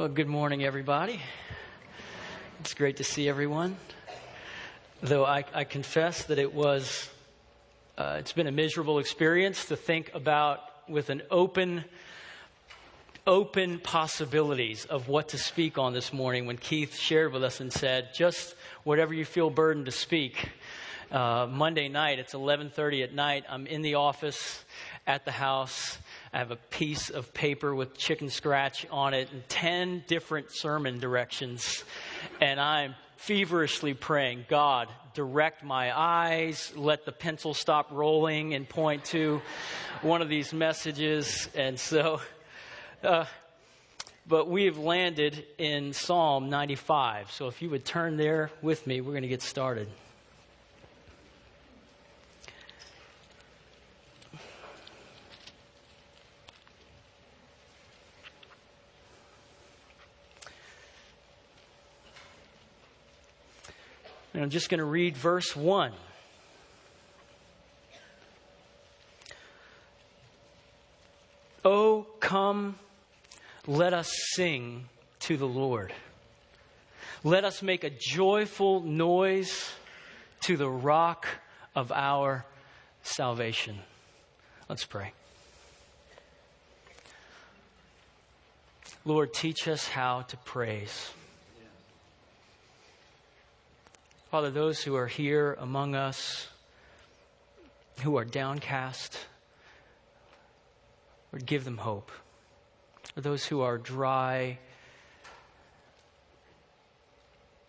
Well, good morning, everybody. It's great to see everyone. Though I, I confess that it was, uh, it's been a miserable experience to think about with an open, open possibilities of what to speak on this morning. When Keith shared with us and said, "Just whatever you feel burdened to speak." Uh, Monday night, it's 11:30 at night. I'm in the office at the house I have a piece of paper with chicken scratch on it and 10 different sermon directions. And I'm feverishly praying, God, direct my eyes, let the pencil stop rolling and point to one of these messages. And so, uh, but we have landed in Psalm 95. So if you would turn there with me, we're going to get started. And I'm just going to read verse 1. Oh, come, let us sing to the Lord. Let us make a joyful noise to the rock of our salvation. Let's pray. Lord, teach us how to praise. Father, those who are here among us who are downcast, Lord, give them hope. Those who are dry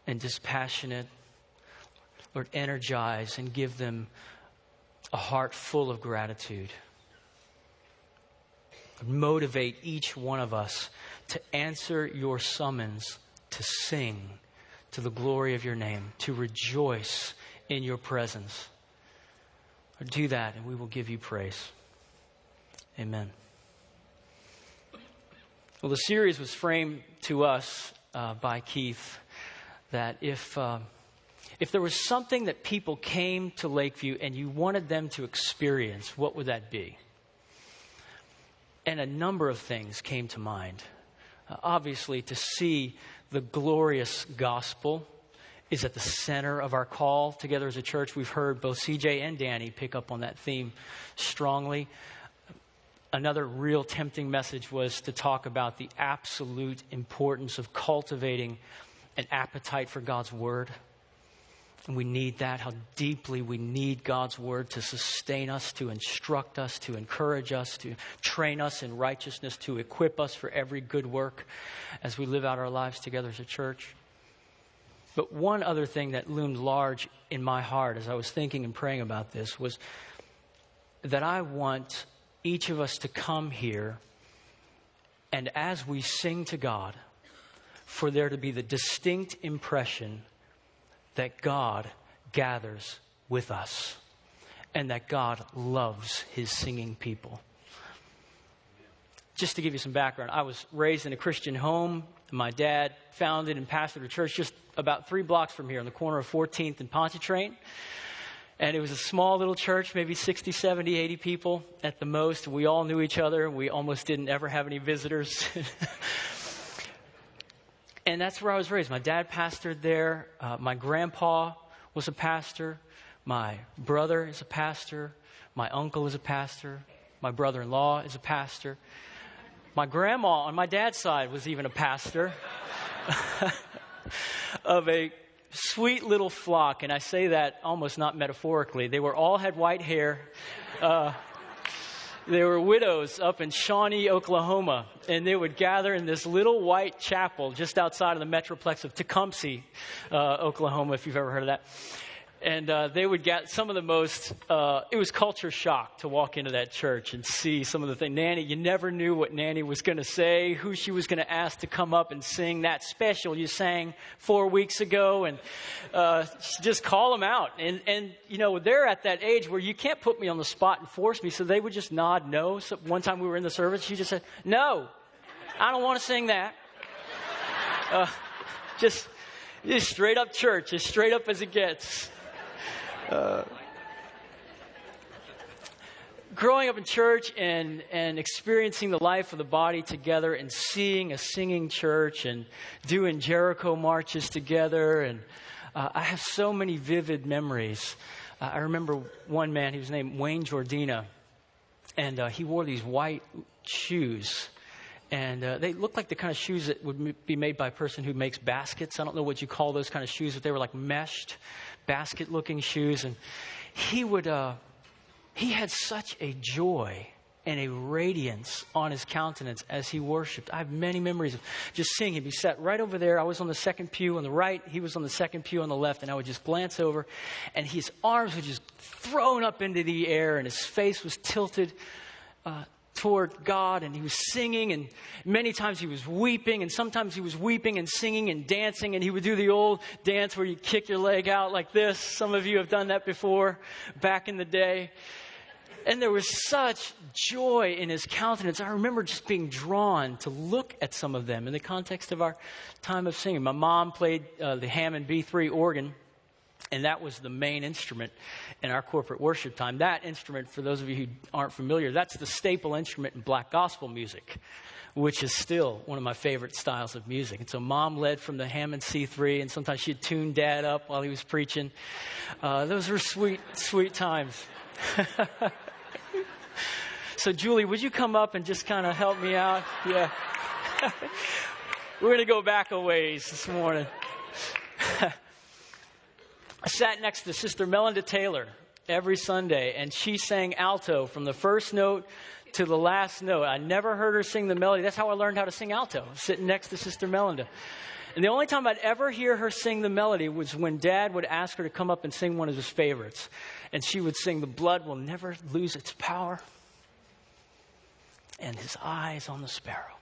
and dispassionate, Lord, energize and give them a heart full of gratitude. Motivate each one of us to answer your summons to sing to the glory of your name, to rejoice in your presence. Do that, and we will give you praise. Amen. Well, the series was framed to us uh, by Keith that if, uh, if there was something that people came to Lakeview and you wanted them to experience, what would that be? And a number of things came to mind. Uh, obviously, to see the glorious gospel is at the center of our call together as a church. We've heard both CJ and Danny pick up on that theme strongly. Another real tempting message was to talk about the absolute importance of cultivating an appetite for God's word. And we need that, how deeply we need God's word to sustain us, to instruct us, to encourage us, to train us in righteousness, to equip us for every good work as we live out our lives together as a church. But one other thing that loomed large in my heart as I was thinking and praying about this was that I want each of us to come here and as we sing to God, for there to be the distinct impression that God gathers with us and that God loves his singing people. Just to give you some background, I was raised in a Christian home. My dad founded and pastored a church just about three blocks from here on the corner of 14th and Pontchartrain. And it was a small little church, maybe 60, 70, 80 people at the most. We all knew each other. We almost didn't ever have any visitors. and that's where I was raised. My dad pastored there. Uh, my grandpa was a pastor. My brother is a pastor. My uncle is a pastor. My brother in law is a pastor. My grandma on my dad's side was even a pastor of a sweet little flock. And I say that almost not metaphorically. They were all had white hair. Uh, they were widows up in Shawnee, Oklahoma, and they would gather in this little white chapel just outside of the metroplex of Tecumseh, uh, Oklahoma, if you've ever heard of that and uh, they would get some of the most uh, it was culture shock to walk into that church and see some of the things nanny you never knew what nanny was going to say who she was going to ask to come up and sing that special you sang four weeks ago and uh, just call them out. And, and you know they're at that age where you can't put me on the spot and force me so they would just nod no. So one time we were in the service she just said no i don't want to sing that. Uh, just just straight up church as straight up as it gets uh, growing up in church and, and experiencing the life of the body together and seeing a singing church and doing Jericho marches together. And uh, I have so many vivid memories. Uh, I remember one man, he was named Wayne Jordina, and uh, he wore these white shoes. And uh, they looked like the kind of shoes that would be made by a person who makes baskets. I don't know what you call those kind of shoes, but they were like meshed, basket looking shoes. And he would, uh, he had such a joy and a radiance on his countenance as he worshiped. I have many memories of just seeing him. He sat right over there. I was on the second pew on the right. He was on the second pew on the left. And I would just glance over, and his arms were just thrown up into the air, and his face was tilted uh, toward God. And he was singing, and many times he was weeping, and sometimes he was weeping and singing and dancing. And he would do the old dance where you kick your leg out like this. Some of you have done that before back in the day. And there was such joy in his countenance. I remember just being drawn to look at some of them in the context of our time of singing. My mom played uh, the Hammond B3 organ, and that was the main instrument in our corporate worship time. That instrument, for those of you who aren't familiar, that's the staple instrument in black gospel music, which is still one of my favorite styles of music. And so mom led from the Hammond C3, and sometimes she'd tune dad up while he was preaching. Uh, those were sweet, sweet times. So, Julie, would you come up and just kind of help me out? Yeah. We're going to go back a ways this morning. I sat next to Sister Melinda Taylor every Sunday, and she sang alto from the first note to the last note. I never heard her sing the melody. That's how I learned how to sing alto, sitting next to Sister Melinda. And the only time I'd ever hear her sing the melody was when Dad would ask her to come up and sing one of his favorites. And she would sing, The Blood Will Never Lose Its Power and his eyes on the sparrow.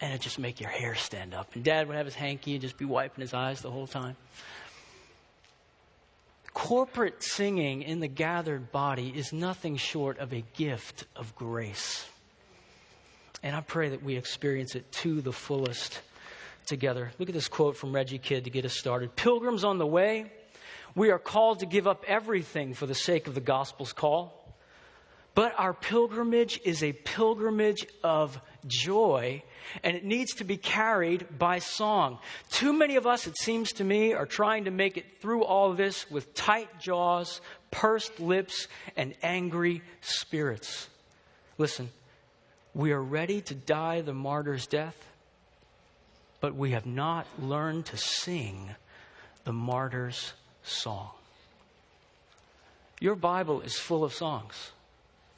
And it just make your hair stand up. And dad would have his hanky and just be wiping his eyes the whole time. Corporate singing in the gathered body is nothing short of a gift of grace. And I pray that we experience it to the fullest together. Look at this quote from Reggie Kidd to get us started. Pilgrims on the way, we are called to give up everything for the sake of the gospel's call. But our pilgrimage is a pilgrimage of joy, and it needs to be carried by song. Too many of us, it seems to me, are trying to make it through all this with tight jaws, pursed lips, and angry spirits. Listen, we are ready to die the martyr's death, but we have not learned to sing the martyr's song. Your Bible is full of songs.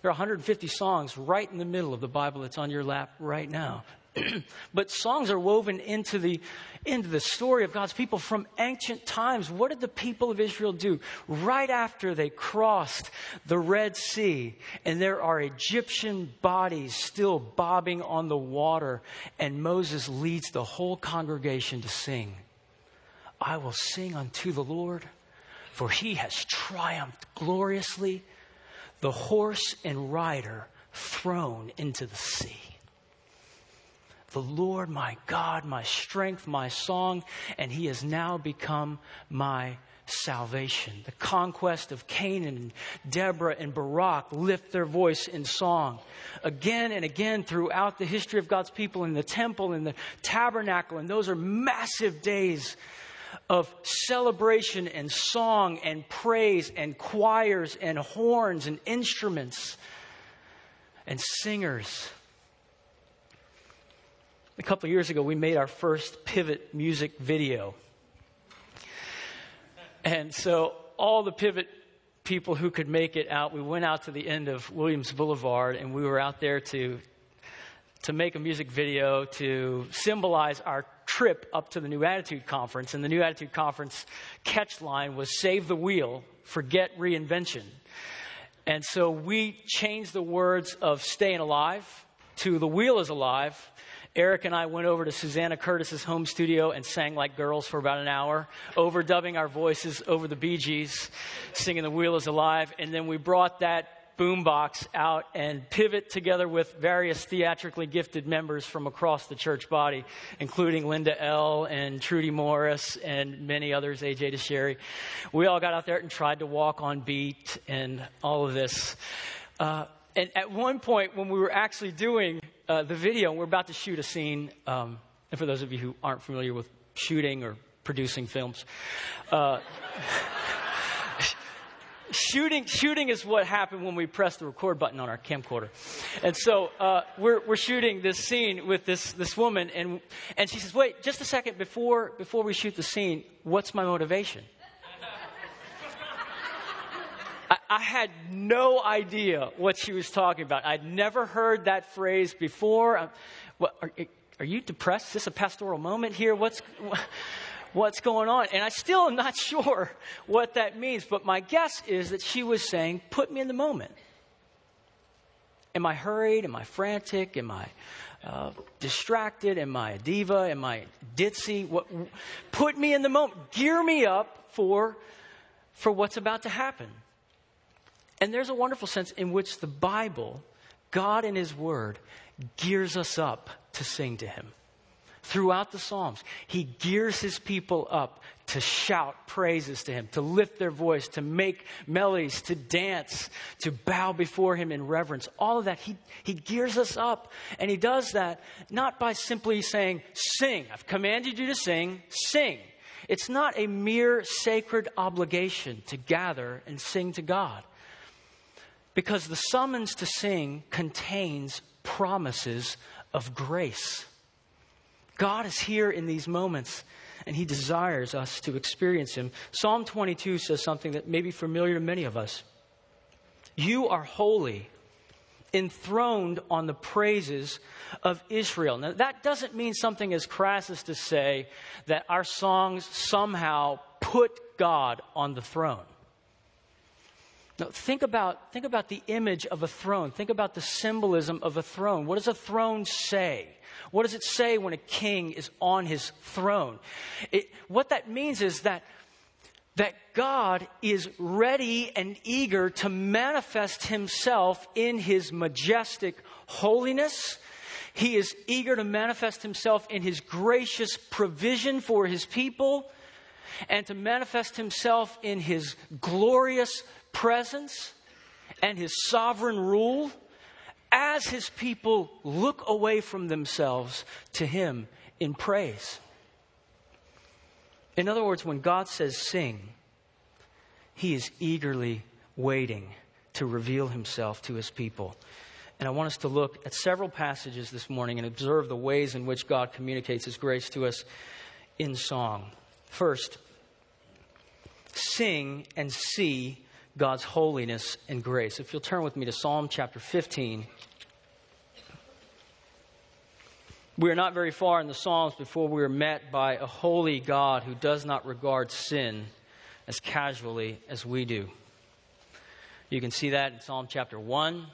There are 150 songs right in the middle of the Bible that's on your lap right now. but songs are woven into the, into the story of God's people from ancient times. What did the people of Israel do? Right after they crossed the Red Sea, and there are Egyptian bodies still bobbing on the water, and Moses leads the whole congregation to sing I will sing unto the Lord, for he has triumphed gloriously the horse and rider thrown into the sea. The Lord, my God, my strength, my song, and he has now become my salvation. The conquest of Canaan and Deborah and Barak lift their voice in song. Again and again throughout the history of God's people in the temple, in the tabernacle, and those are massive days of celebration and song and praise and choirs and horns and instruments and singers. A couple years ago, we made our first pivot music video. And so, all the pivot people who could make it out, we went out to the end of Williams Boulevard and we were out there to, to make a music video to symbolize our trip up to the New Attitude Conference, and the New Attitude Conference catch line was Save the Wheel, Forget Reinvention. And so we changed the words of Staying Alive to The Wheel is Alive. Eric and I went over to Susanna Curtis's home studio and sang like girls for about an hour, overdubbing our voices over the Bee Gees, singing The Wheel is Alive. And then we brought that boombox out and pivot together with various theatrically gifted members from across the church body, including Linda L. and Trudy Morris and many others, AJ DeSherry. We all got out there and tried to walk on beat and all of this. Uh, and at one point, when we were actually doing uh, the video, and we're about to shoot a scene, um, and for those of you who aren't familiar with shooting or producing films, uh, shooting, shooting is what happened when we press the record button on our camcorder. And so uh, we're, we're shooting this scene with this, this woman, and, and she says, Wait, just a second, before, before we shoot the scene, what's my motivation? I, had no idea what she was talking about. I'd never heard that phrase before. What, are, are you depressed? Is this a pastoral moment here? What's. What, what's going on. And I still am not sure what that means, but my guess is that she was saying, Put me in the moment. Am I hurried? Am I frantic? Am I uh, distracted? Am I a diva? Am I ditzy? What, put me in the moment. Gear me up for, for what's about to happen. And there's a wonderful sense in which the Bible, God in His Word, gears us up to sing to Him throughout the Psalms. He gears his people up to shout praises to him, to lift their voice, to make melodies, to dance, to bow before him in reverence. All of that, he, he gears us up. And he does that not by simply saying, Sing. I've commanded you to sing, sing. It's not a mere sacred obligation to gather and sing to God. Because the summons to sing contains promises of grace. God is here in these moments, and He desires us to experience Him. Psalm 22 says something that may be familiar to many of us You are holy, enthroned on the praises of Israel. Now, that doesn't mean something as crass as to say that our songs somehow put God on the throne. Now, think about, think about the image of a throne. Think about the symbolism of a throne. What does a throne say? What does it say when a king is on his throne? It, what that means is that, that God is ready and eager to manifest himself in his majestic holiness. He is eager to manifest himself in his gracious provision for his people and to manifest himself in his glorious presence and his sovereign rule as his people look away from themselves to him in praise. In other words, when God says sing, he is eagerly waiting to reveal himself to his people. And I want us to look at several passages this morning and observe the ways in which God communicates his grace to us in song. First, sing and see God's holiness and grace. If you'll turn with me to Psalm chapter 15. We are not very far in the Psalms before we are met by a holy God who does not regard sin as casually as we do. You can see that in Psalm chapter 1,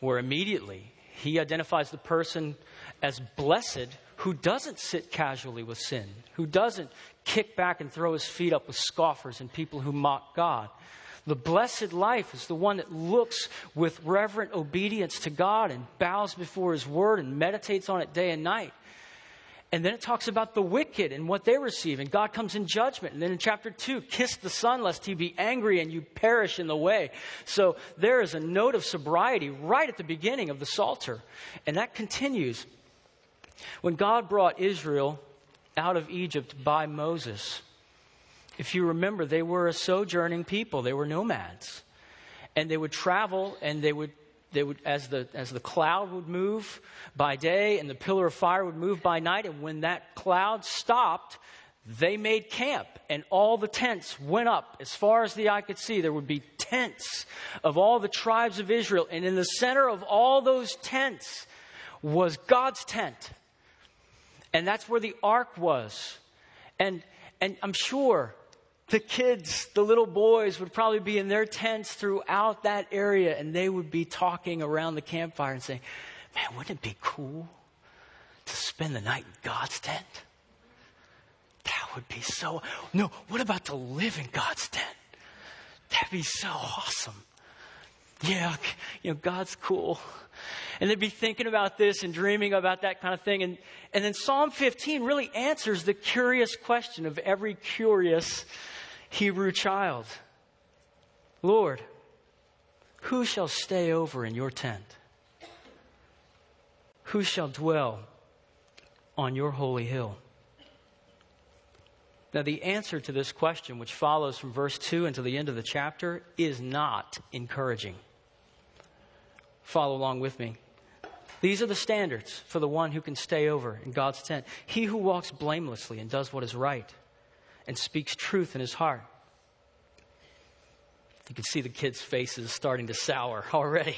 where immediately he identifies the person as blessed who doesn't sit casually with sin, who doesn't kick back and throw his feet up with scoffers and people who mock God. The blessed life is the one that looks with reverent obedience to God and bows before His word and meditates on it day and night. And then it talks about the wicked and what they receive, and God comes in judgment. And then in chapter 2, kiss the Son lest he be angry and you perish in the way. So there is a note of sobriety right at the beginning of the Psalter. And that continues. When God brought Israel out of Egypt by Moses, if you remember, they were a sojourning people, they were nomads. And they would travel and they would they would as the as the cloud would move by day and the pillar of fire would move by night and when that cloud stopped they made camp and all the tents went up. As far as the eye could see there would be tents of all the tribes of Israel. And in the center of all those tents was God's tent. And that's where the ark was. And and I'm sure the kids, the little boys, would probably be in their tents throughout that area, and they would be talking around the campfire and saying, Man, wouldn't it be cool to spend the night in God's tent? That would be so. No, what about to live in God's tent? That'd be so awesome. Yeah, you know, God's cool. And they'd be thinking about this and dreaming about that kind of thing. And, and then Psalm 15 really answers the curious question of every curious Hebrew child. Lord, Who shall stay over in your tent? Who shall dwell on your holy hill? Now, the answer to this question, which follows from verse 2 until the end of the chapter, is not encouraging. Follow along with me. These are the standards for the one who can stay over in God's tent. He who walks blamelessly and does what is right and speaks truth in his heart. You can see the kids' faces starting to sour already.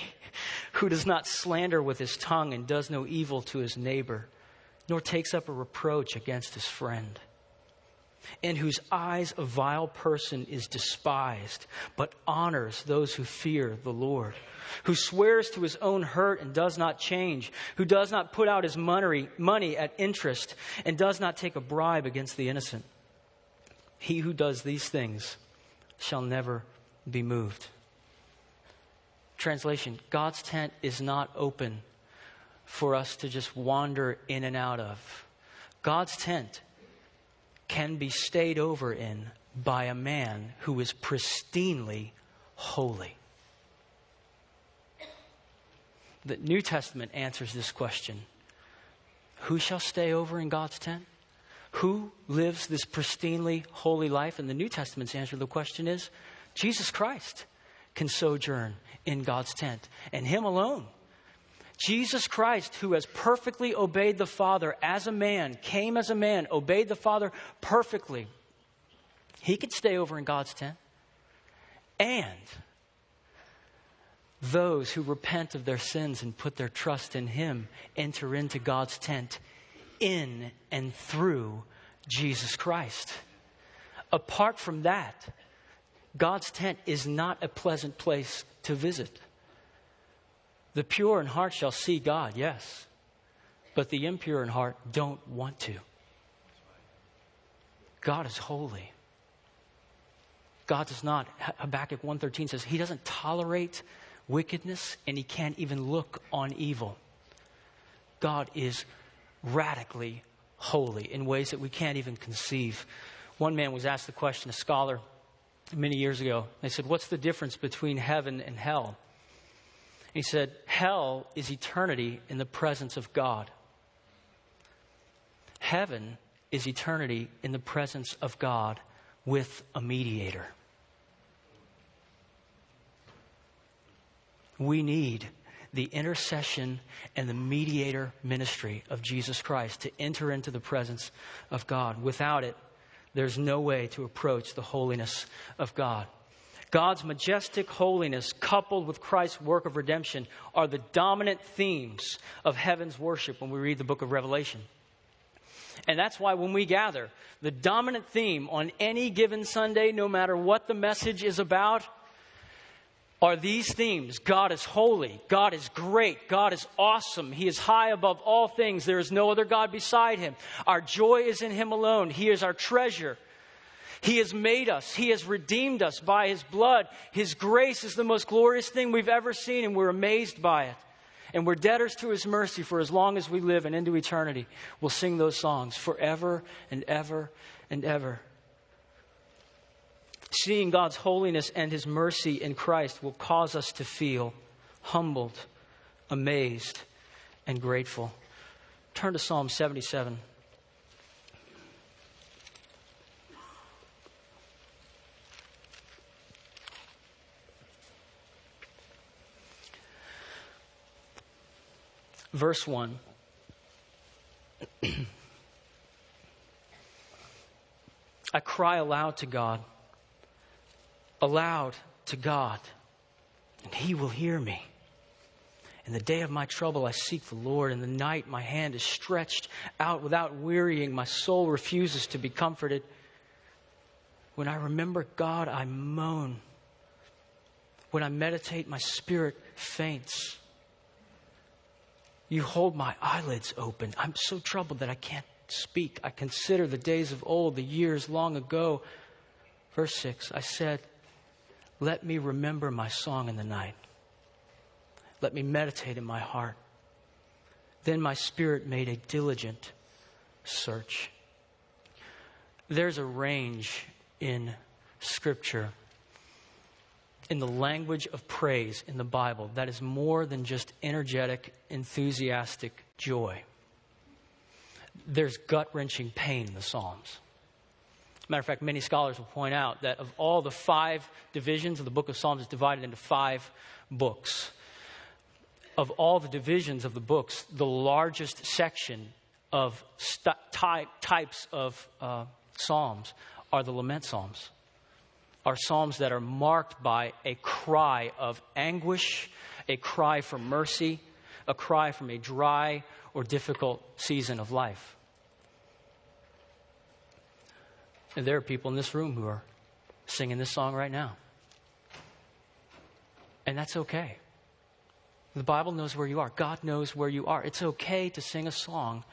who does not slander with his tongue and does no evil to his neighbor, nor takes up a reproach against his friend in whose eyes a vile person is despised, but honors those who fear the Lord, who swears to his own hurt and does not change, who does not put out his money, money at interest, and does not take a bribe against the innocent. He who does these things shall never be moved. Translation God's tent is not open for us to just wander in and out of. God's tent can be stayed over in by a man who is pristinely holy? The New Testament answers this question Who shall stay over in God's tent? Who lives this pristinely holy life? And the New Testament's answer to the question is Jesus Christ can sojourn in God's tent, and Him alone. Jesus Christ, who has perfectly obeyed the Father as a man, came as a man, obeyed the Father perfectly. He could stay over in God's tent. And those who repent of their sins and put their trust in Him enter into God's tent in and through Jesus Christ. Apart from that, God's tent is not a pleasant place to visit. The pure in heart shall see God, yes. But the impure in heart don't want to. God is holy. God does not, Habakkuk 1.13 says, he doesn't tolerate wickedness and he can't even look on evil. God is radically holy in ways that we can't even conceive. One man was asked the question, a scholar, many years ago. They said, What's the difference between heaven and hell? He said, Hell is eternity in the presence of God. Heaven is eternity in the presence of God with a mediator. We need the intercession and the mediator ministry of Jesus Christ to enter into the presence of God. Without it, there's no way to approach the holiness of God. God's majestic holiness, coupled with Christ's work of redemption, are the dominant themes of heaven's worship when we read the book of Revelation. And that's why when we gather, the dominant theme on any given Sunday, no matter what the message is about, are these themes God is holy, God is great, God is awesome, He is high above all things, there is no other God beside Him. Our joy is in Him alone, He is our treasure. He has made us. He has redeemed us by His blood. His grace is the most glorious thing we've ever seen, and we're amazed by it. And we're debtors to His mercy for as long as we live and into eternity. We'll sing those songs forever and ever and ever. Seeing God's holiness and His mercy in Christ will cause us to feel humbled, amazed, and grateful. Turn to Psalm 77. Verse 1. I cry aloud to God, aloud to God, and He will hear me. In the day of my trouble, I seek the Lord. In the night, my hand is stretched out without wearying. My soul refuses to be comforted. When I remember God, I moan. When I meditate, my spirit faints. You hold my eyelids open. I'm so troubled that I can't speak. I consider the days of old, the years long ago. Verse 6 I said, Let me remember my song in the night. Let me meditate in my heart. Then my spirit made a diligent search. There's a range in Scripture in the language of praise in the Bible that is more than just energetic, enthusiastic joy. There's gut wrenching pain in the Psalms. Matter of fact, many scholars will point out that of all the five divisions of the book of Psalms, it's divided into five books. Of all the divisions of the books, the largest section of st- type, types of uh, Psalms are the lament Psalms are psalms that are marked by a cry of anguish, a cry for mercy, a cry from a dry or difficult season of life. And there are people in this room who are singing this song right now. And that's okay. The Bible knows where you are. God knows where you are. It's okay to sing a song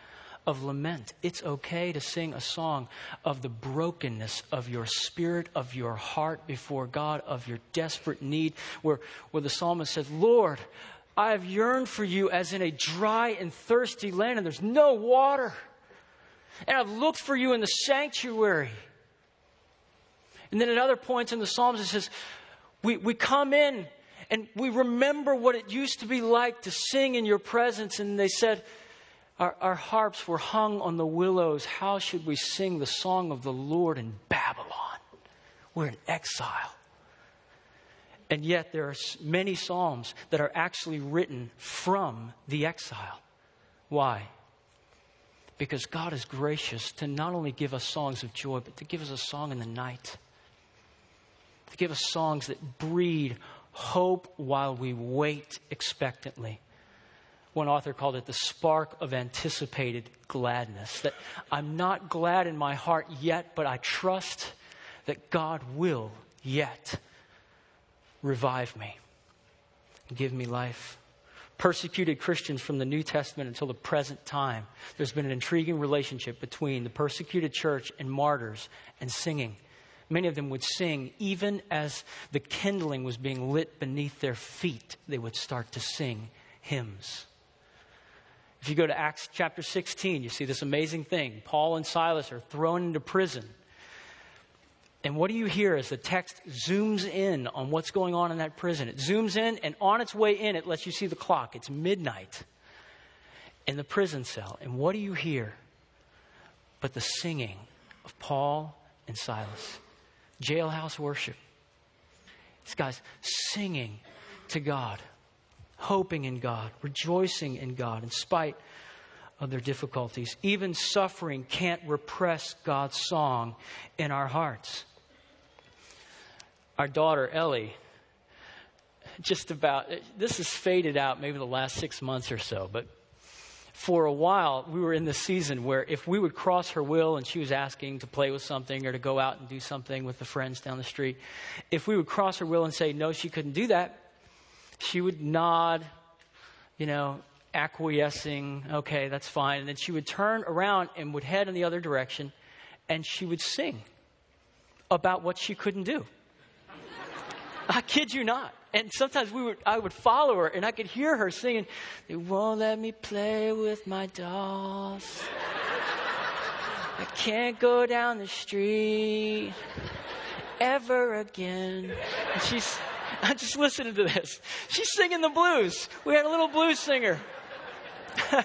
of lament. It's okay to sing a song of the brokenness of your spirit, of your heart before God, of your desperate need, where, where the psalmist says, Lord, I have yearned for you as in a dry and thirsty land, and there's no water. And I've looked for you in the sanctuary. And then at other points in the Psalms, it says, we, we come in and we remember what it used to be like to sing in your presence. And they said, our, our harps were hung on the willows. How should we sing the song of the Lord in Babylon? We're in exile. And yet, there are many psalms that are actually written from the exile. Why? Because God is gracious to not only give us songs of joy, but to give us a song in the night. Give us songs that breed hope while we wait expectantly. One author called it the spark of anticipated gladness. That I'm not glad in my heart yet, but I trust that God will yet revive me give me life. Persecuted Christians from the New Testament until the present time, there's been an intriguing relationship between the persecuted church and martyrs and singing. Many of them would sing even as the kindling was being lit beneath their feet, they would start to sing hymns. If you go to Acts chapter 16, you see this amazing thing. Paul and Silas are thrown into prison. And what do you hear as the text zooms in on what's going on in that prison? It zooms in, and on its way in, it lets you see the clock. It's midnight in the prison cell. And what do you hear but the singing of Paul and Silas? Jailhouse worship. These guys singing to God hoping in God, rejoicing in God in spite of their difficulties. Even suffering can't repress God's song in our hearts. Our daughter, Ellie, just about, this has faded out maybe the last six months or so, but for a while, we were in this season where if we would cross her will and she was asking to play with something or to go out and do something with the friends down the street, if we would cross her will and say no, she couldn't do that, she would nod, you know, acquiescing, okay, that's fine. And then she would turn around and would head in the other direction and she would sing about what she couldn't do. I kid you not. And sometimes we would, I would follow her and I could hear her singing, They won't let me play with my dolls. I can't go down the street ever again. And she's, I'm just listening to this. She's singing the blues. We had a little blues singer. you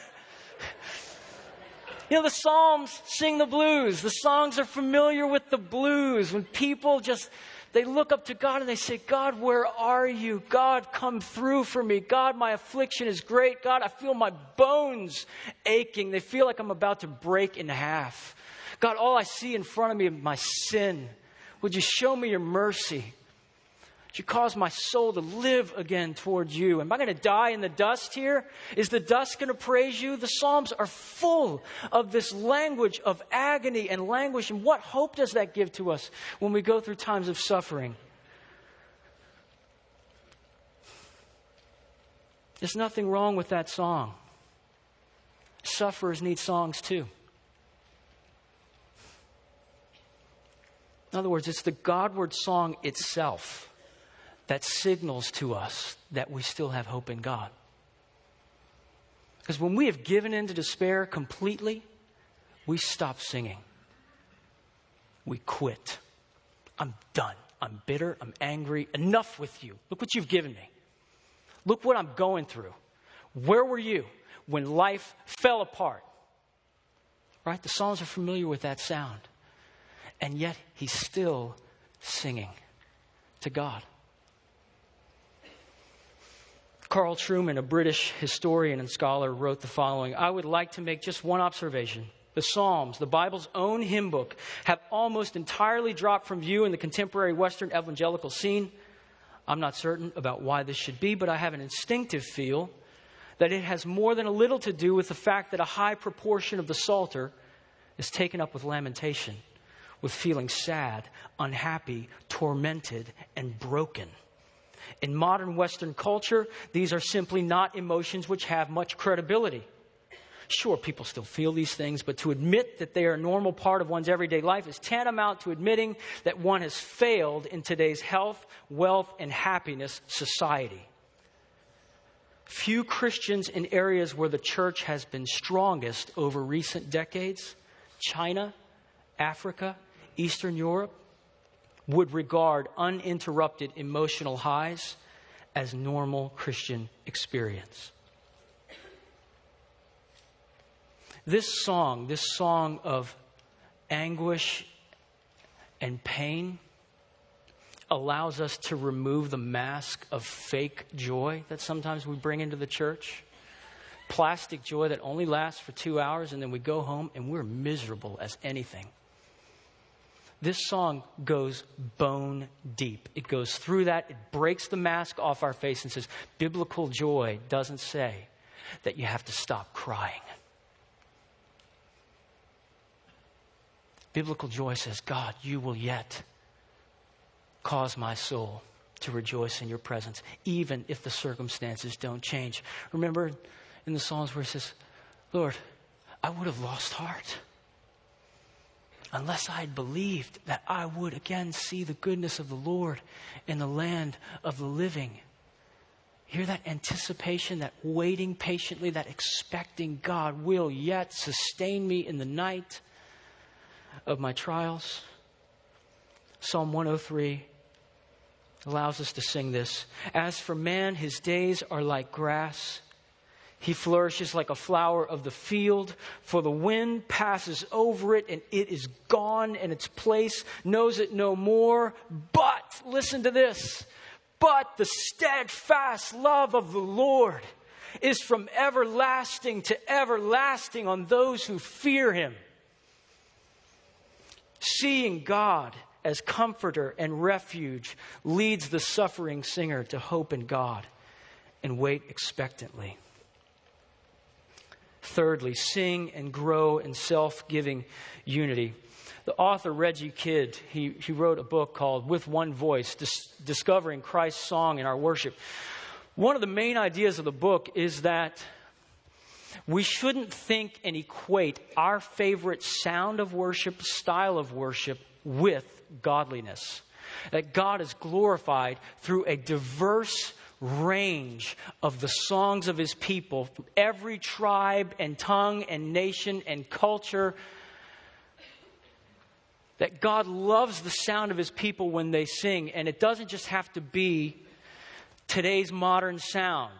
know, the Psalms sing the blues. The songs are familiar with the blues. When people just, they look up to God and they say, God, where are you? God, come through for me. God, my affliction is great. God, I feel my bones aching. They feel like I'm about to break in half. God, all I see in front of me is my sin. Would you show me your mercy? You cause my soul to live again towards you. Am I going to die in the dust here? Is the dust going to praise you? The Psalms are full of this language of agony and languish. And what hope does that give to us when we go through times of suffering? There's nothing wrong with that song. Sufferers need songs too. In other words, it's the Godward song itself that signals to us that we still have hope in God. Because when we have given in to despair completely, we stop singing. We quit. I'm done. I'm bitter. I'm angry. Enough with you. Look what you've given me. Look what I'm going through. Where were you when life fell apart? Right? The Psalms are familiar with that sound. And yet he's still singing to God. Carl Trueman, a British historian and scholar, wrote the following I would like to make just one observation. The Psalms, the Bible's own hymn book, have almost entirely dropped from view in the contemporary Western evangelical scene. I'm not certain about why this should be, but I have an instinctive feel that it has more than a little to do with the fact that a high proportion of the Psalter is taken up with lamentation, with feeling sad, unhappy, tormented, and broken. In modern Western culture, these are simply not emotions which have much credibility. Sure, people still feel these things, but to admit that they are a normal part of one's everyday life is tantamount to admitting that one has failed in today's health, wealth, and happiness society. Few Christians in areas where the church has been strongest over recent decades, China, Africa, Eastern Europe, would regard uninterrupted emotional highs as normal Christian experience. This song, this song of anguish and pain, allows us to remove the mask of fake joy that sometimes we bring into the church. Plastic joy that only lasts for two hours, and then we go home and we're miserable as anything. This song goes bone deep. It goes through that, it breaks the mask off our face and says, Biblical joy doesn't say that you have to stop crying. Biblical joy says, God, you will yet cause my soul to rejoice in your presence, even if the circumstances don't change. Remember in the Psalms where it says, Lord, I would have lost heart unless I had believed that I would again see the goodness of the Lord in the land of the living. Hear that anticipation, that waiting patiently, that expecting God will yet sustain me in the night of my trials. Psalm 103 allows us to sing this. As for man, his days are like grass he flourishes like a flower of the field, for the wind passes over it and it is gone and its place knows it no more. But, listen to this, but the steadfast love of the Lord is from everlasting to everlasting on those who fear him. Seeing God as comforter and refuge leads the suffering singer to hope in God and wait expectantly. Thirdly, sing and grow in self giving unity. The author, Reggie Kidd, he, he wrote a book called With One Voice Dis- Discovering Christ's Song in Our Worship. One of the main ideas of the book is that we shouldn't think and equate our favorite sound of worship, style of worship, with godliness. That God is glorified through a diverse range of the songs of his people from every tribe and tongue and nation and culture. That God loves the sound of his people when they sing, and it doesn't just have to be today's modern sound.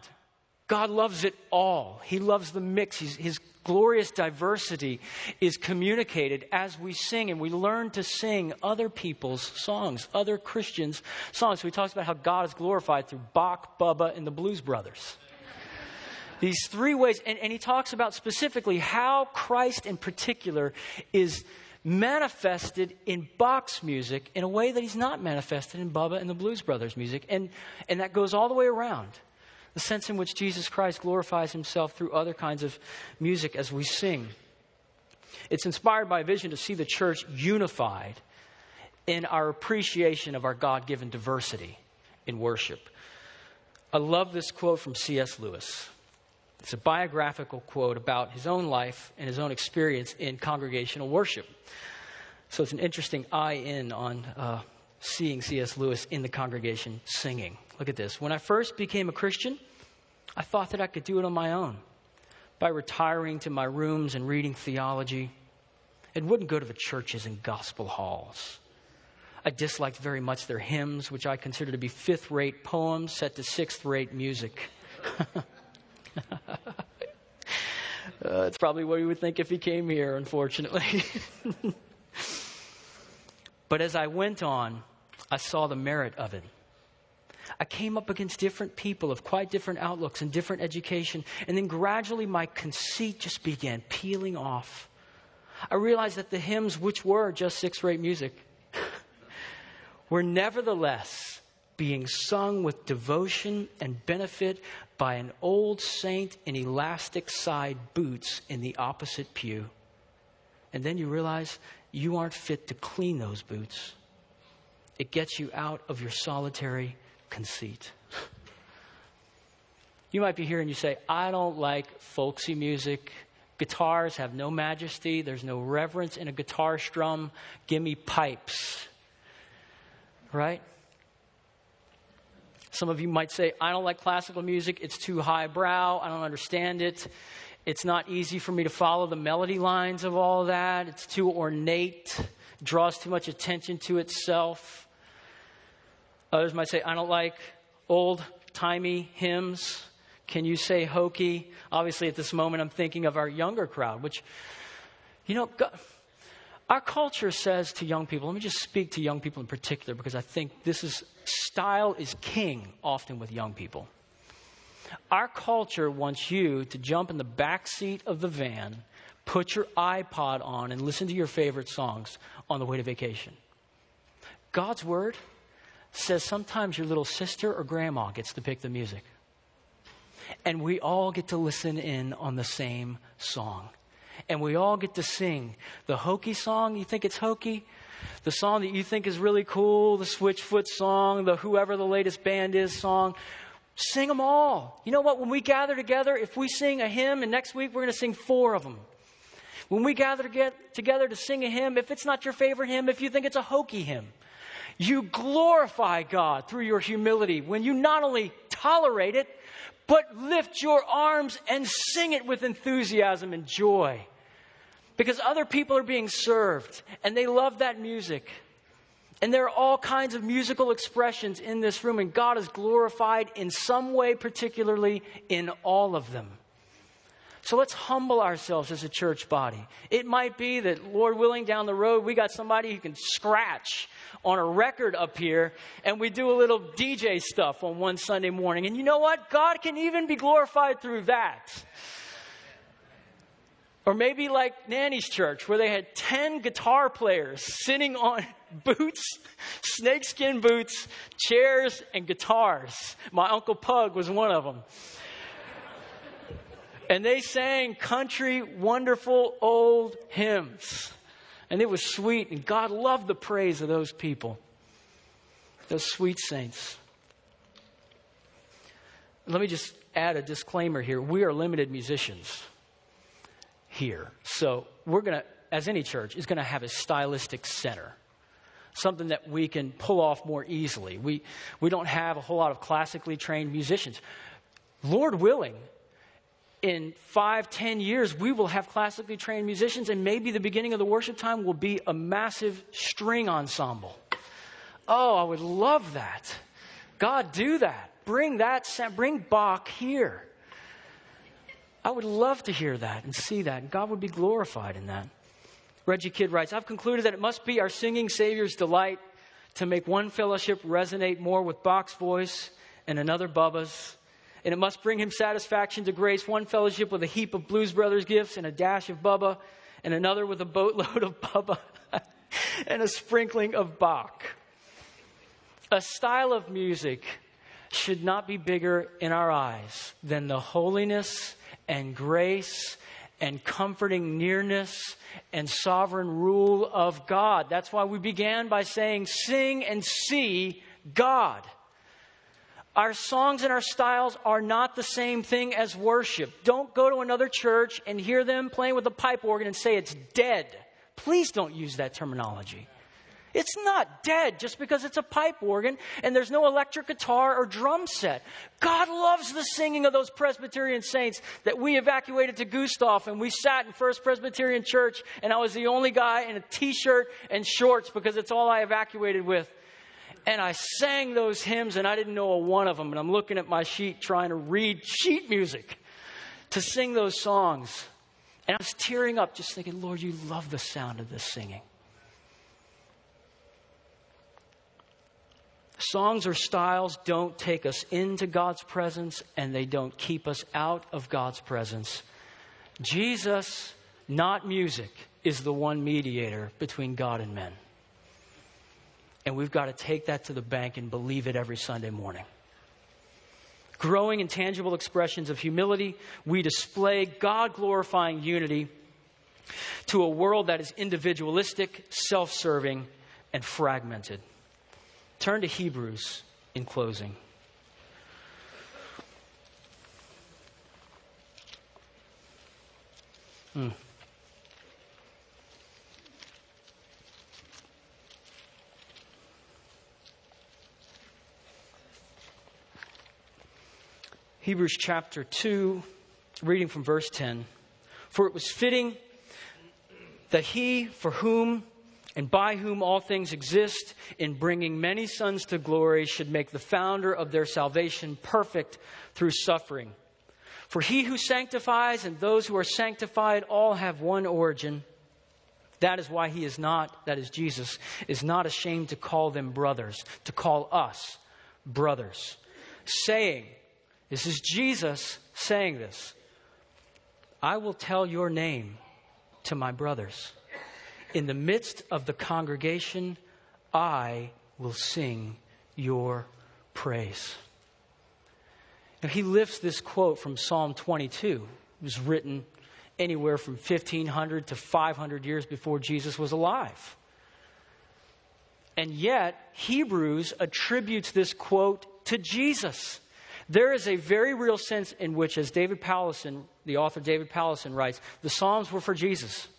God loves it all. He loves the mix. He's, his glorious diversity is communicated as we sing and we learn to sing other people's songs, other Christians' songs. So he talks about how God is glorified through Bach, Bubba, and the Blues Brothers. These three ways, and, and he talks about specifically how Christ in particular is manifested in Bach's music in a way that he's not manifested in Bubba and the Blues Brothers music. And, and that goes all the way around the sense in which Jesus Christ glorifies himself through other kinds of music as we sing. It's inspired by a vision to see the church unified in our appreciation of our God given diversity in worship. I love this quote from C.S. Lewis. It's a biographical quote about his own life and his own experience in congregational worship. So it's an interesting eye in on uh, seeing C.S. Lewis in the congregation singing. Look at this. When I first became a Christian, I thought that I could do it on my own by retiring to my rooms and reading theology. It wouldn't go to the churches and gospel halls. I disliked very much their hymns, which I consider to be fifth rate poems set to sixth rate music. uh, that's probably what he would think if he came here, unfortunately. but as I went on, I saw the merit of it. I came up against different people of quite different outlooks and different education, and then gradually my conceit just began peeling off. I realized that the hymns, which were just sixth rate music, were nevertheless being sung with devotion and benefit by an old saint in elastic side boots in the opposite pew. And then you realize you aren't fit to clean those boots. It gets you out of your solitary conceit. You might be here and you say, I don't like folksy music. Guitars have no majesty. There's no reverence in a guitar strum. Give me pipes right? Some of you might say, I don't like classical music. It's too highbrow. I don't understand it. It's not easy for me to follow the melody lines of all that. It's too ornate, draws too much attention to itself. Others might say, I don't like old timey hymns. Can you say hokey? Obviously, at this moment, I'm thinking of our younger crowd, which, you know, God, our culture says to young people, let me just speak to young people in particular because I think this is style is king often with young people. Our culture wants you to jump in the back seat of the van, put your iPod on, and listen to your favorite songs on the way to vacation. God's word says sometimes your little sister or grandma gets to pick the music. And we all get to listen in on the same song and we all get to sing the hokey song. You think it's hokey? The song that you think is really cool, the Switchfoot song, the whoever the latest band is song. Sing them all. You know what? When we gather together, if we sing a hymn, and next week we're going to sing four of them. When we gather to get together to sing a hymn, if it's not your favorite hymn, if you think it's a hokey hymn, you glorify God through your humility when you not only tolerate it, but lift your arms and sing it with enthusiasm and joy because other people are being served and they love that music. And there are all kinds of musical expressions in this room, and God is glorified in some way, particularly in all of them. So let's humble ourselves as a church body. It might be that, Lord willing, down the road, we got somebody who can scratch on a record up here, and we do a little DJ stuff on one Sunday morning. And you know what? God can even be glorified through that. Or maybe like Nanny's church, where they had 10 guitar players sitting on boots, snakeskin boots, chairs, and guitars. My Uncle Pug was one of them. And they sang country, wonderful old hymns. And it was sweet, and God loved the praise of those people, those sweet saints. Let me just add a disclaimer here. We are limited musicians here. So we're going to, as any church, is going to have a stylistic center. Something that we can pull off more easily. We, we don't have a whole lot of classically trained musicians. Lord willing, in five, ten years, we will have classically trained musicians, and maybe the beginning of the worship time will be a massive string ensemble. Oh, I would love that. God, do that. Bring that, bring Bach here. I would love to hear that and see that. God would be glorified in that. Reggie Kidd writes I've concluded that it must be our singing Savior's delight to make one fellowship resonate more with Bach's voice and another Bubba's. And it must bring him satisfaction to grace one fellowship with a heap of Blues Brothers gifts and a dash of Bubba, and another with a boatload of Bubba and a sprinkling of Bach. A style of music should not be bigger in our eyes than the holiness and grace and comforting nearness and sovereign rule of God. That's why we began by saying, Sing and see God. Our songs and our styles are not the same thing as worship. Don't go to another church and hear them playing with a pipe organ and say it's dead. Please don't use that terminology. It's not dead just because it's a pipe organ and there's no electric guitar or drum set. God loves the singing of those Presbyterian saints that we evacuated to Gustav and we sat in First Presbyterian Church and I was the only guy in a t shirt and shorts because it's all I evacuated with. And I sang those hymns and I didn't know a one of them. And I'm looking at my sheet trying to read sheet music to sing those songs. And I was tearing up just thinking, Lord, you love the sound of this singing. Songs or styles don't take us into God's presence and they don't keep us out of God's presence. Jesus, not music, is the one mediator between God and men. And we've got to take that to the bank and believe it every Sunday morning. Growing in tangible expressions of humility, we display God glorifying unity to a world that is individualistic, self serving, and fragmented. Turn to Hebrews in closing. Hmm. Hebrews chapter 2, reading from verse 10. For it was fitting that he for whom and by whom all things exist, in bringing many sons to glory, should make the founder of their salvation perfect through suffering. For he who sanctifies and those who are sanctified all have one origin. That is why he is not, that is Jesus, is not ashamed to call them brothers, to call us brothers, saying, This is Jesus saying this, I will tell your name to my brothers in the midst of the congregation, I will sing your praise. Now, he lifts this quote from Psalm 22. It was written anywhere from 1500 to 500 years before Jesus was alive. And yet, Hebrews attributes this quote to Jesus. There is a very real sense in which, as David Powlison, the author David Powlison writes, the Psalms were for Jesus.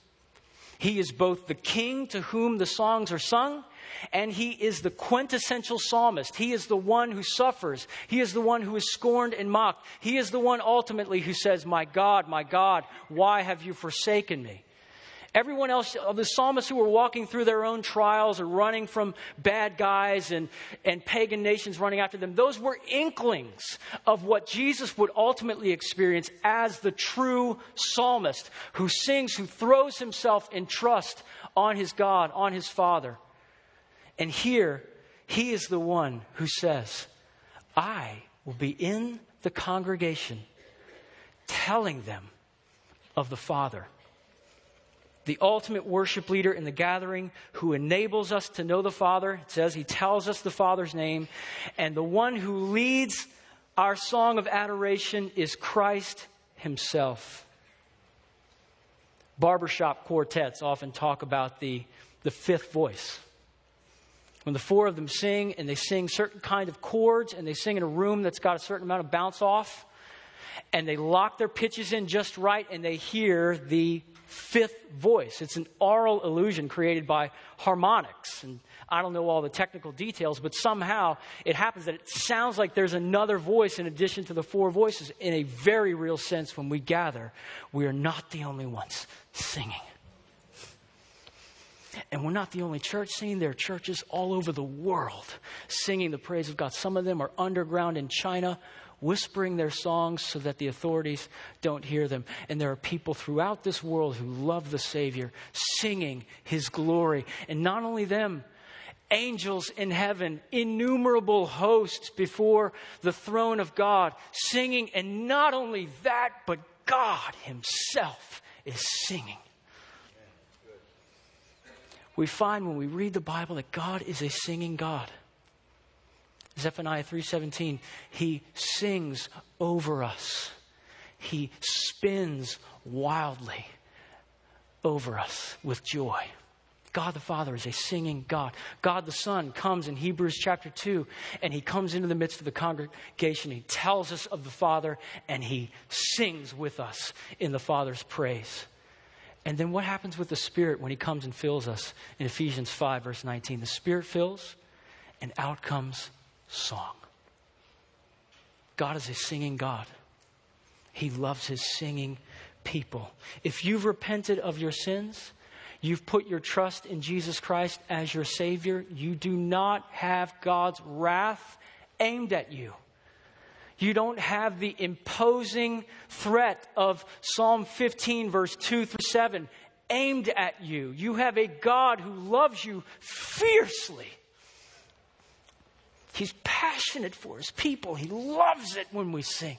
He is both the king to whom the songs are sung, and he is the quintessential psalmist. He is the one who suffers. He is the one who is scorned and mocked. He is the one ultimately who says, My God, my God, why have you forsaken me? Everyone else, of the psalmists who were walking through their own trials or running from bad guys and, and pagan nations running after them, those were inklings of what Jesus would ultimately experience as the true psalmist who sings, who throws himself in trust on his God, on his Father. And here, he is the one who says, I will be in the congregation telling them of the Father the ultimate worship leader in the gathering who enables us to know the Father. It says he tells us the Father's name. And the one who leads our song of adoration is Christ himself. Barbershop quartets often talk about the, the fifth voice. When the four of them sing and they sing certain kind of chords and they sing in a room that's got a certain amount of bounce off and they lock their pitches in just right and they hear the fifth voice. It's an aural illusion created by harmonics. And I don't know all the technical details, but somehow it happens that it sounds like there's another voice in addition to the four voices. In a very real sense, when we gather, we are not the only ones singing. And we're not the only church singing. There are churches all over the world singing the praise of God. Some of them are underground in China, whispering their songs so that the authorities don't hear them. And there are people throughout this world who love the Savior, singing His glory. And not only them, angels in heaven, innumerable hosts before the throne of God, singing. And not only that, but God Himself is singing. We find when we read the Bible that God is a singing God. Zephaniah 3:17, he sings over us. He spins wildly over us with joy. God the Father is a singing God. God the Son comes in Hebrews chapter 2 and he comes into the midst of the congregation. He tells us of the Father and he sings with us in the Father's praise. And then what happens with the Spirit when He comes and fills us in Ephesians 5, verse 19? The Spirit fills, and out comes song. God is a singing God. He loves His singing people. If you've repented of your sins, you've put your trust in Jesus Christ as your Savior, you do not have God's wrath aimed at you. You don't have the imposing threat of Psalm 15, verse 2 through 7, aimed at you. You have a God who loves you fiercely. He's passionate for his people. He loves it when we sing.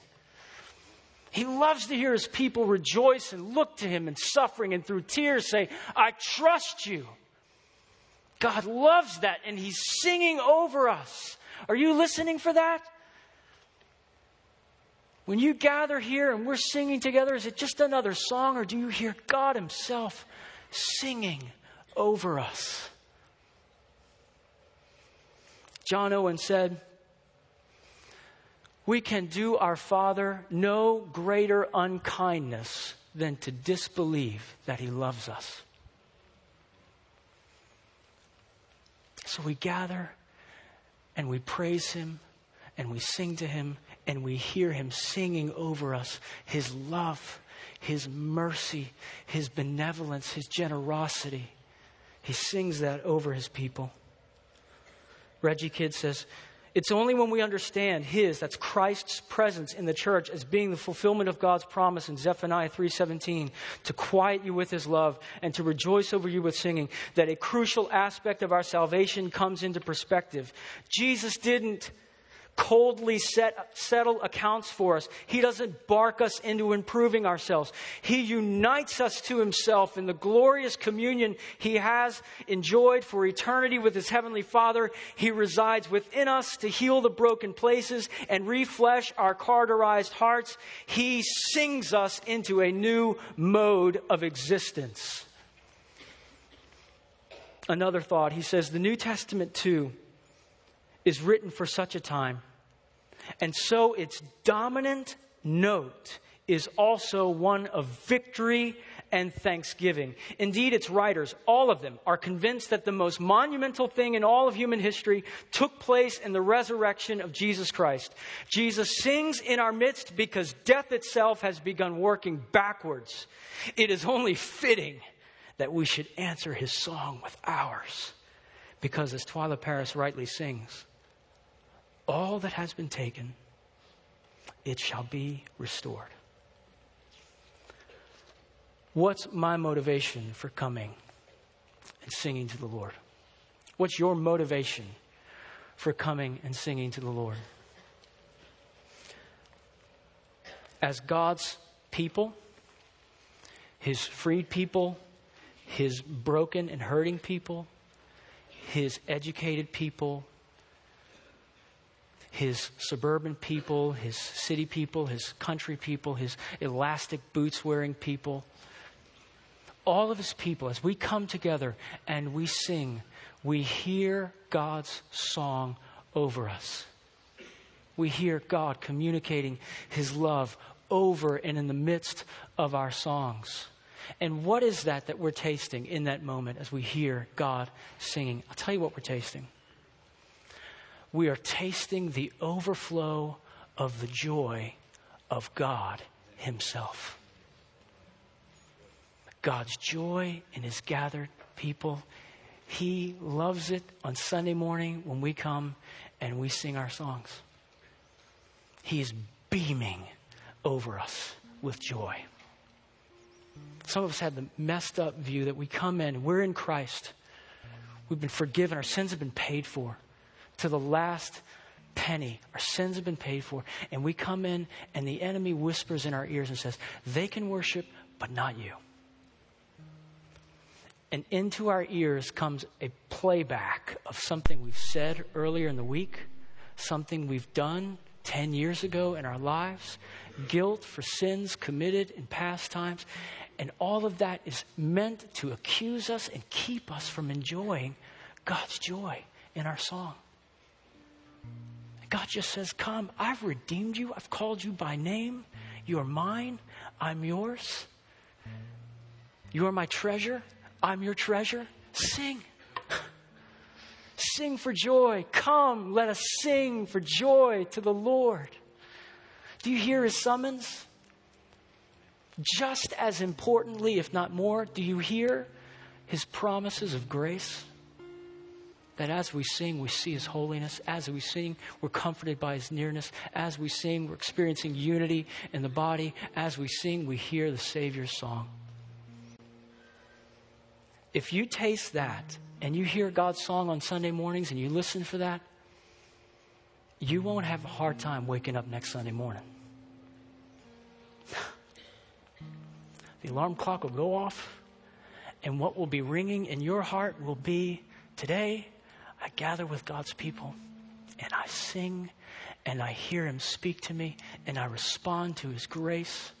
He loves to hear his people rejoice and look to him in suffering and through tears say, I trust you. God loves that, and he's singing over us. Are you listening for that? When you gather here and we're singing together, is it just another song, or do you hear God Himself singing over us? John Owen said, We can do our Father no greater unkindness than to disbelieve that He loves us. So we gather and we praise Him and we sing to Him and we hear Him singing over us His love, His mercy, His benevolence, His generosity. He sings that over His people. Reggie Kidd says, it's only when we understand his, that's Christ's presence in the church as being the fulfillment of God's promise in Zephaniah 3:17 to quiet you with his love and to rejoice over you with singing that a crucial aspect of our salvation comes into perspective. Jesus didn't coldly set, settle accounts for us. He doesn't bark us into improving ourselves. He unites us to Himself in the glorious communion He has enjoyed for eternity with His Heavenly Father. He resides within us to heal the broken places and reflesh our cauterized hearts. He sings us into a new mode of existence. Another thought, he says, the New Testament too is written for such a time. And so its dominant note is also one of victory and thanksgiving. Indeed, its writers, all of them, are convinced that the most monumental thing in all of human history took place in the resurrection of Jesus Christ. Jesus sings in our midst because death itself has begun working backwards. It is only fitting that we should answer his song with ours. Because as Twila Paris rightly sings, all that has been taken, it shall be restored. What's my motivation for coming and singing to the Lord? What's your motivation for coming and singing to the Lord? As God's people, His freed people, His broken and hurting people, His educated people, his suburban people, his city people, his country people, his elastic boots wearing people. All of his people, as we come together and we sing, we hear God's song over us. We hear God communicating his love over and in the midst of our songs. And what is that that we're tasting in that moment as we hear God singing? I'll tell you what we're tasting we are tasting the overflow of the joy of God Himself. God's joy in His gathered people. He loves it on Sunday morning when we come and we sing our songs. He is beaming over us with joy. Some of us have the messed up view that we come in, we're in Christ, we've been forgiven, our sins have been paid for to the last penny. Our sins have been paid for. And we come in, and the enemy whispers in our ears and says, They can worship, but not you. And into our ears comes a playback of something we've said earlier in the week, something we've done 10 years ago in our lives, guilt for sins committed in past times. And all of that is meant to accuse us and keep us from enjoying God's joy in our song. God just says, Come, I've redeemed you. I've called you by name. You're mine. I'm yours. You are my treasure. I'm your treasure. Sing. Sing for joy. Come, let us sing for joy to the Lord. Do you hear his summons? Just as importantly, if not more, do you hear his promises of grace? That as we sing, we see His holiness. As we sing, we're comforted by His nearness. As we sing, we're experiencing unity in the body. As we sing, we hear the Savior's song. If you taste that and you hear God's song on Sunday mornings and you listen for that, you won't have a hard time waking up next Sunday morning. the alarm clock will go off, and what will be ringing in your heart will be today I gather with God's people and I sing and I hear Him speak to me and I respond to His grace.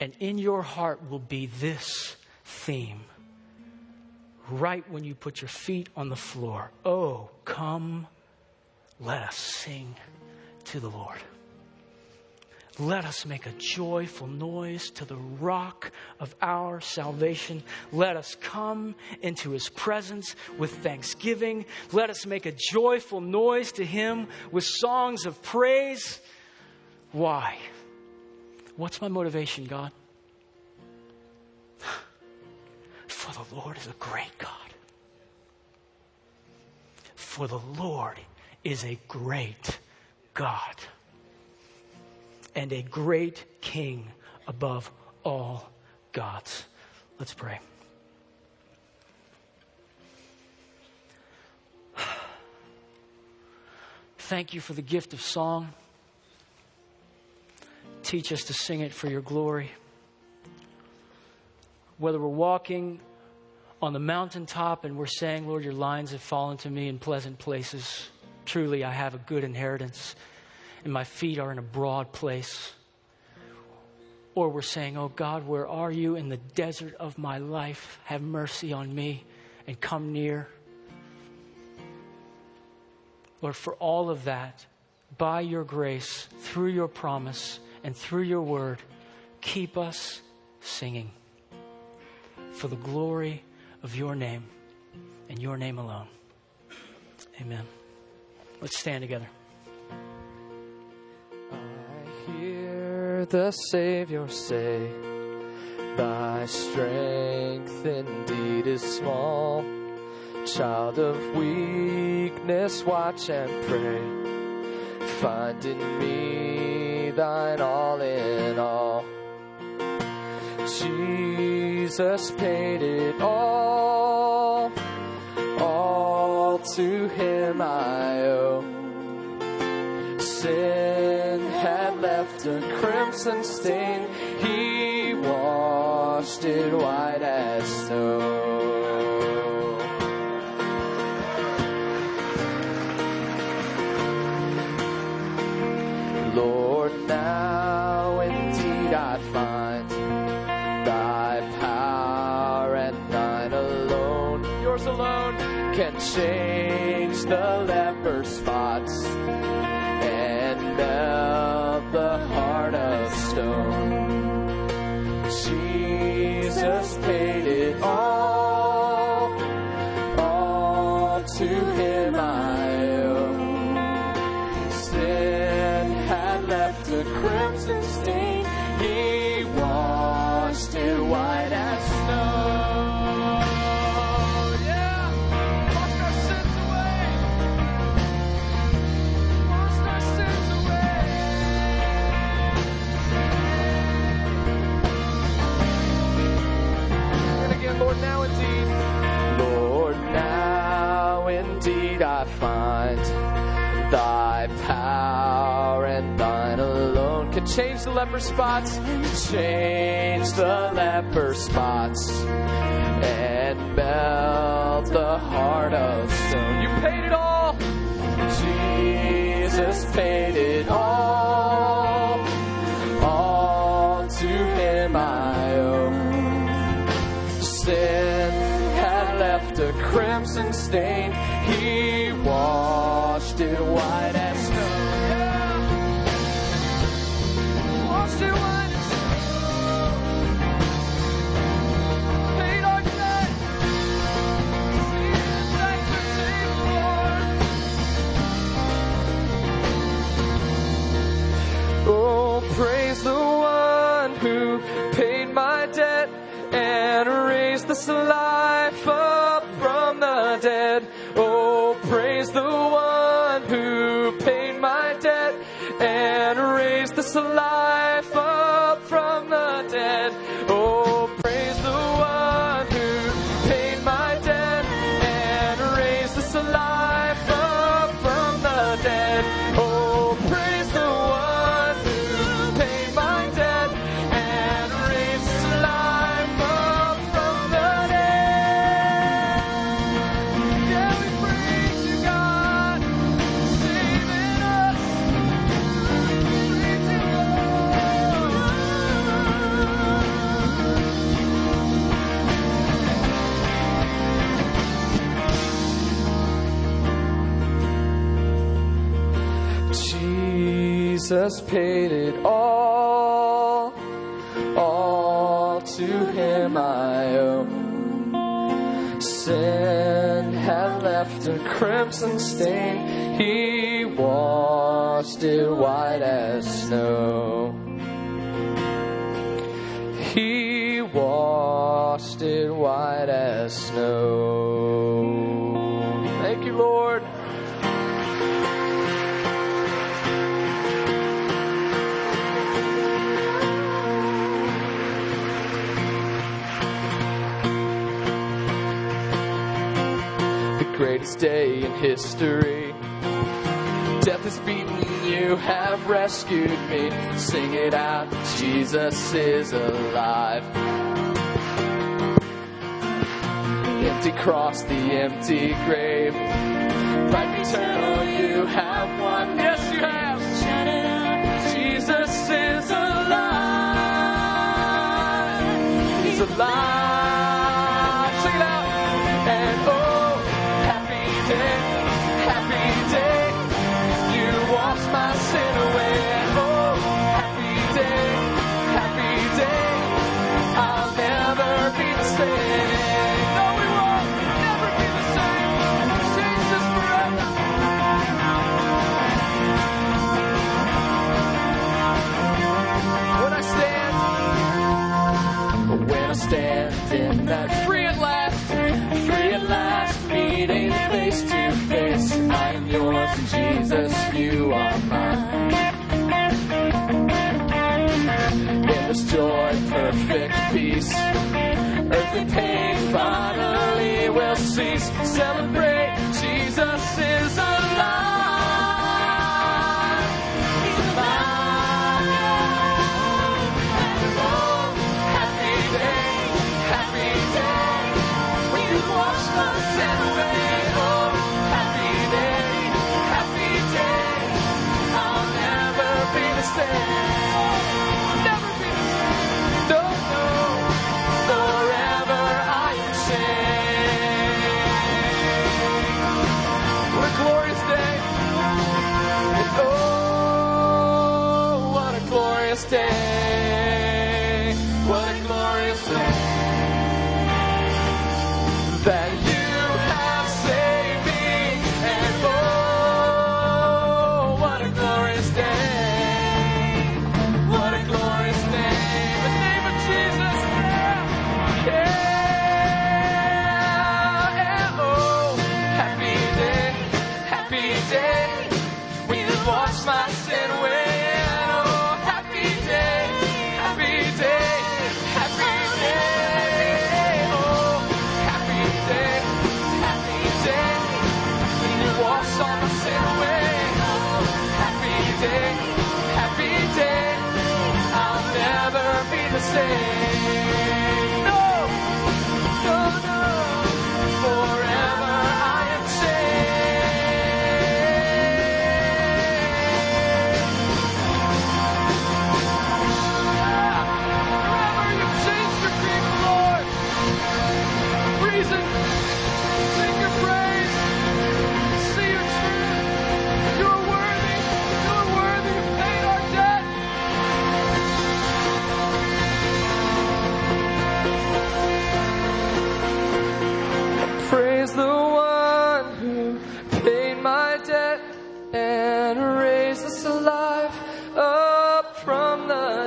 And in your heart will be this theme right when you put your feet on the floor. Oh, come, let us sing to the Lord. Let us make a joyful noise to the rock of our salvation. Let us come into his presence with thanksgiving. Let us make a joyful noise to him with songs of praise. Why? What's my motivation, God? For the Lord is a great God. For the Lord is a great God and a great king above all gods. Let's pray. Thank you for the gift of song. Teach us to sing it for your glory. Whether we're walking on the mountaintop and we're saying, Lord, your lines have fallen to me in pleasant places. Truly, I have a good inheritance and my feet are in a broad place. Or we're saying, Oh God, where are you in the desert of my life? Have mercy on me and come near. Lord, for all of that, by your grace, through your promise, and through your word, keep us singing for the glory of your name and your name alone. Amen. Let's stand together. The Savior say, Thy strength indeed is small. Child of weakness, watch and pray. Find in me thine all in all. Jesus paid it all, all to him I owe. Sin a crimson stain, he washed it white as snow. Lord, now indeed I find thy power and thine alone, yours alone, can change the the leper spots, change the leper spots, and melt the heart of stone. You paid it all. Jesus paid it all. All to him I owe. Sin had left a crimson stain. He washed it white as snow. Washed it Jesus paid it all. All to him I owe. Sin had left a crimson stain. He washed it white as snow. He washed it white as snow. greatest day in history. Death is beaten, you have rescued me. Sing it out, Jesus is alive. The empty cross, the empty grave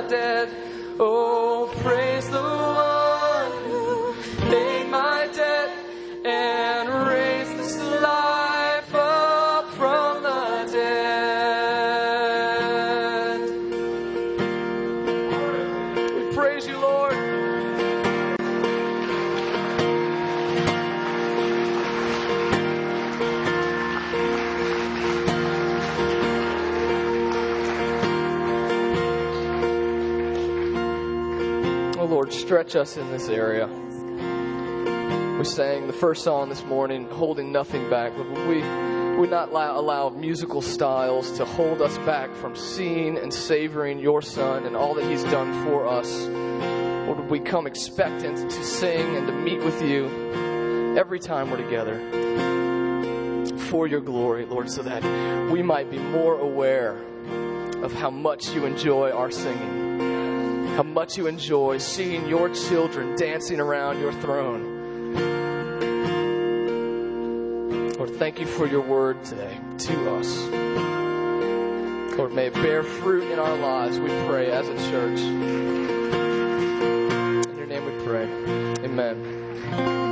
dead. Oh. Stretch us in this area. We sang the first song this morning, Holding Nothing Back. But we, would not allow, allow musical styles to hold us back from seeing and savoring your Son and all that He's done for us? Or would we come expectant to sing and to meet with you every time we're together for your glory, Lord, so that we might be more aware of how much you enjoy our singing, how much you enjoy seeing your children dancing around your throne. Lord, thank you for your word today to us. Lord, may it bear fruit in our lives, we pray, as a church. In your name we pray. Amen.